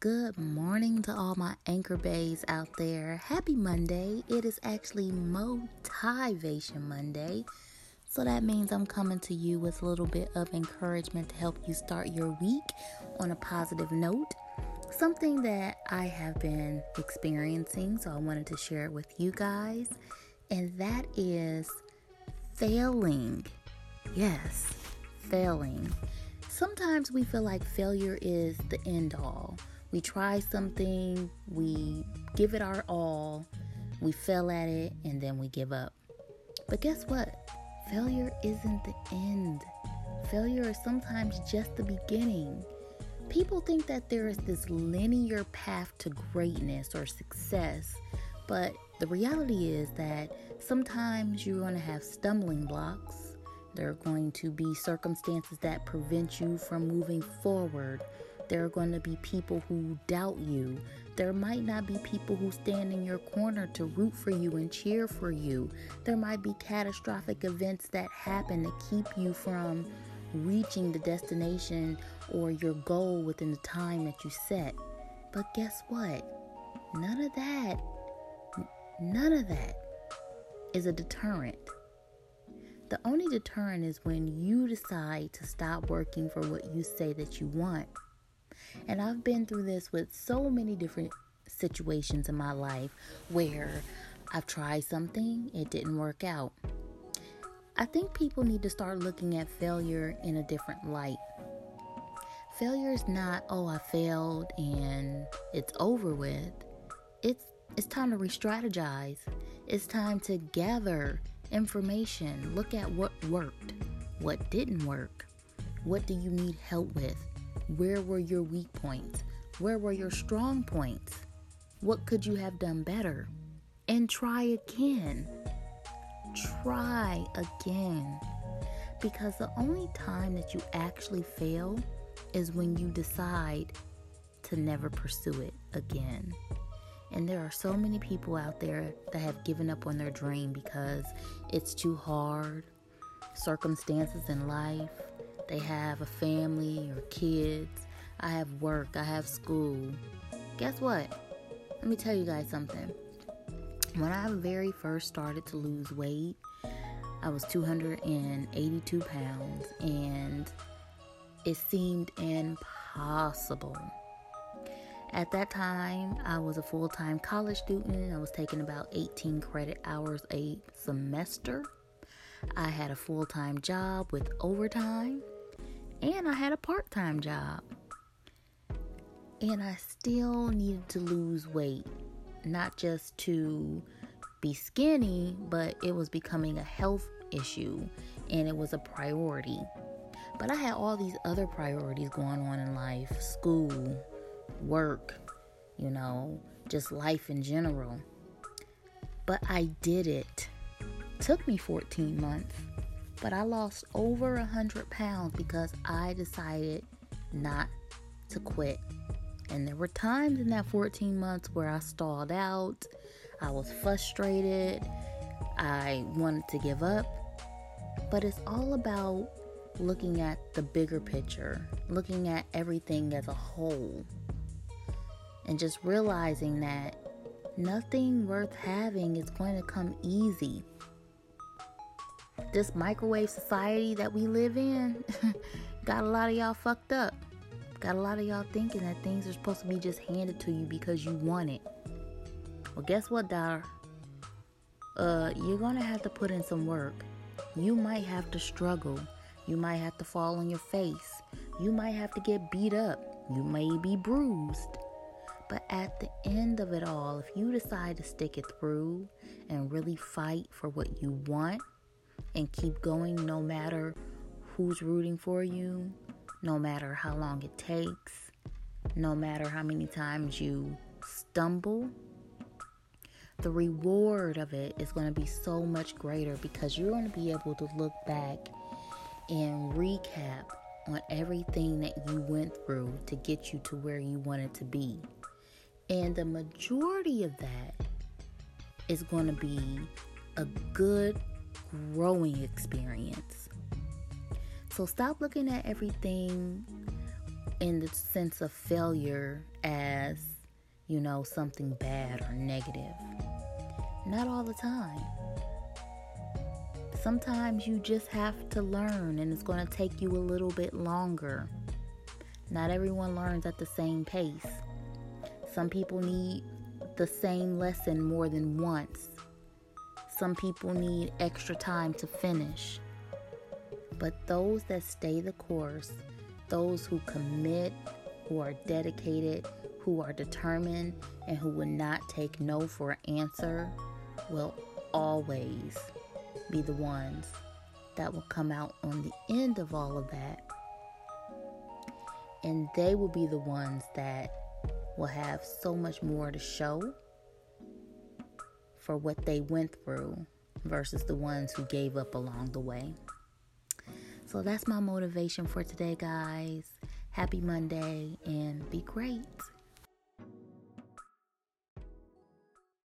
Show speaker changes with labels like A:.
A: Good morning to all my anchor bays out there. Happy Monday. It is actually Motivation Monday. So that means I'm coming to you with a little bit of encouragement to help you start your week on a positive note. Something that I have been experiencing, so I wanted to share it with you guys, and that is failing. Yes, failing. Sometimes we feel like failure is the end all. We try something, we give it our all, we fail at it, and then we give up. But guess what? Failure isn't the end. Failure is sometimes just the beginning. People think that there is this linear path to greatness or success, but the reality is that sometimes you're going to have stumbling blocks there are going to be circumstances that prevent you from moving forward. There are going to be people who doubt you. There might not be people who stand in your corner to root for you and cheer for you. There might be catastrophic events that happen to keep you from reaching the destination or your goal within the time that you set. But guess what? None of that, none of that is a deterrent. The only deterrent is when you decide to stop working for what you say that you want. And I've been through this with so many different situations in my life where I've tried something, it didn't work out. I think people need to start looking at failure in a different light. Failure is not, oh, I failed and it's over with. It's it's time to re-strategize. It's time to gather information. Look at what worked, what didn't work. What do you need help with? Where were your weak points? Where were your strong points? What could you have done better? And try again. Try again. Because the only time that you actually fail is when you decide to never pursue it again. And there are so many people out there that have given up on their dream because it's too hard, circumstances in life, they have a family or kids, I have work, I have school. Guess what? Let me tell you guys something. When I very first started to lose weight, I was 282 pounds and it seemed impossible at that time, I was a full time college student. I was taking about 18 credit hours a semester. I had a full time job with overtime, and I had a part time job. And I still needed to lose weight, not just to be skinny, but it was becoming a health issue and it was a priority. But I had all these other priorities going on in life school, work, you know, just life in general. But I did it. Took me 14 months, but I lost over a 100 pounds because I decided not to quit. And there were times in that 14 months where I stalled out, I was frustrated, I wanted to give up. But it's all about looking at the bigger picture, looking at everything as a whole and just realizing that nothing worth having is going to come easy. This microwave society that we live in got a lot of y'all fucked up. Got a lot of y'all thinking that things are supposed to be just handed to you because you want it. Well, guess what, daughter? Uh, you're gonna have to put in some work. You might have to struggle. You might have to fall on your face. You might have to get beat up. You may be bruised. But at the end of it all, if you decide to stick it through and really fight for what you want and keep going no matter who's rooting for you, no matter how long it takes, no matter how many times you stumble, the reward of it is going to be so much greater because you're going to be able to look back and recap on everything that you went through to get you to where you wanted to be. And the majority of that is going to be a good growing experience. So stop looking at everything in the sense of failure as, you know, something bad or negative. Not all the time. Sometimes you just have to learn, and it's going to take you a little bit longer. Not everyone learns at the same pace. Some people need the same lesson more than once. Some people need extra time to finish. But those that stay the course, those who commit, who are dedicated, who are determined, and who will not take no for an answer, will always be the ones that will come out on the end of all of that. And they will be the ones that will have so much more to show for what they went through versus the ones who gave up along the way. So that's my motivation for today, guys. Happy Monday and be great.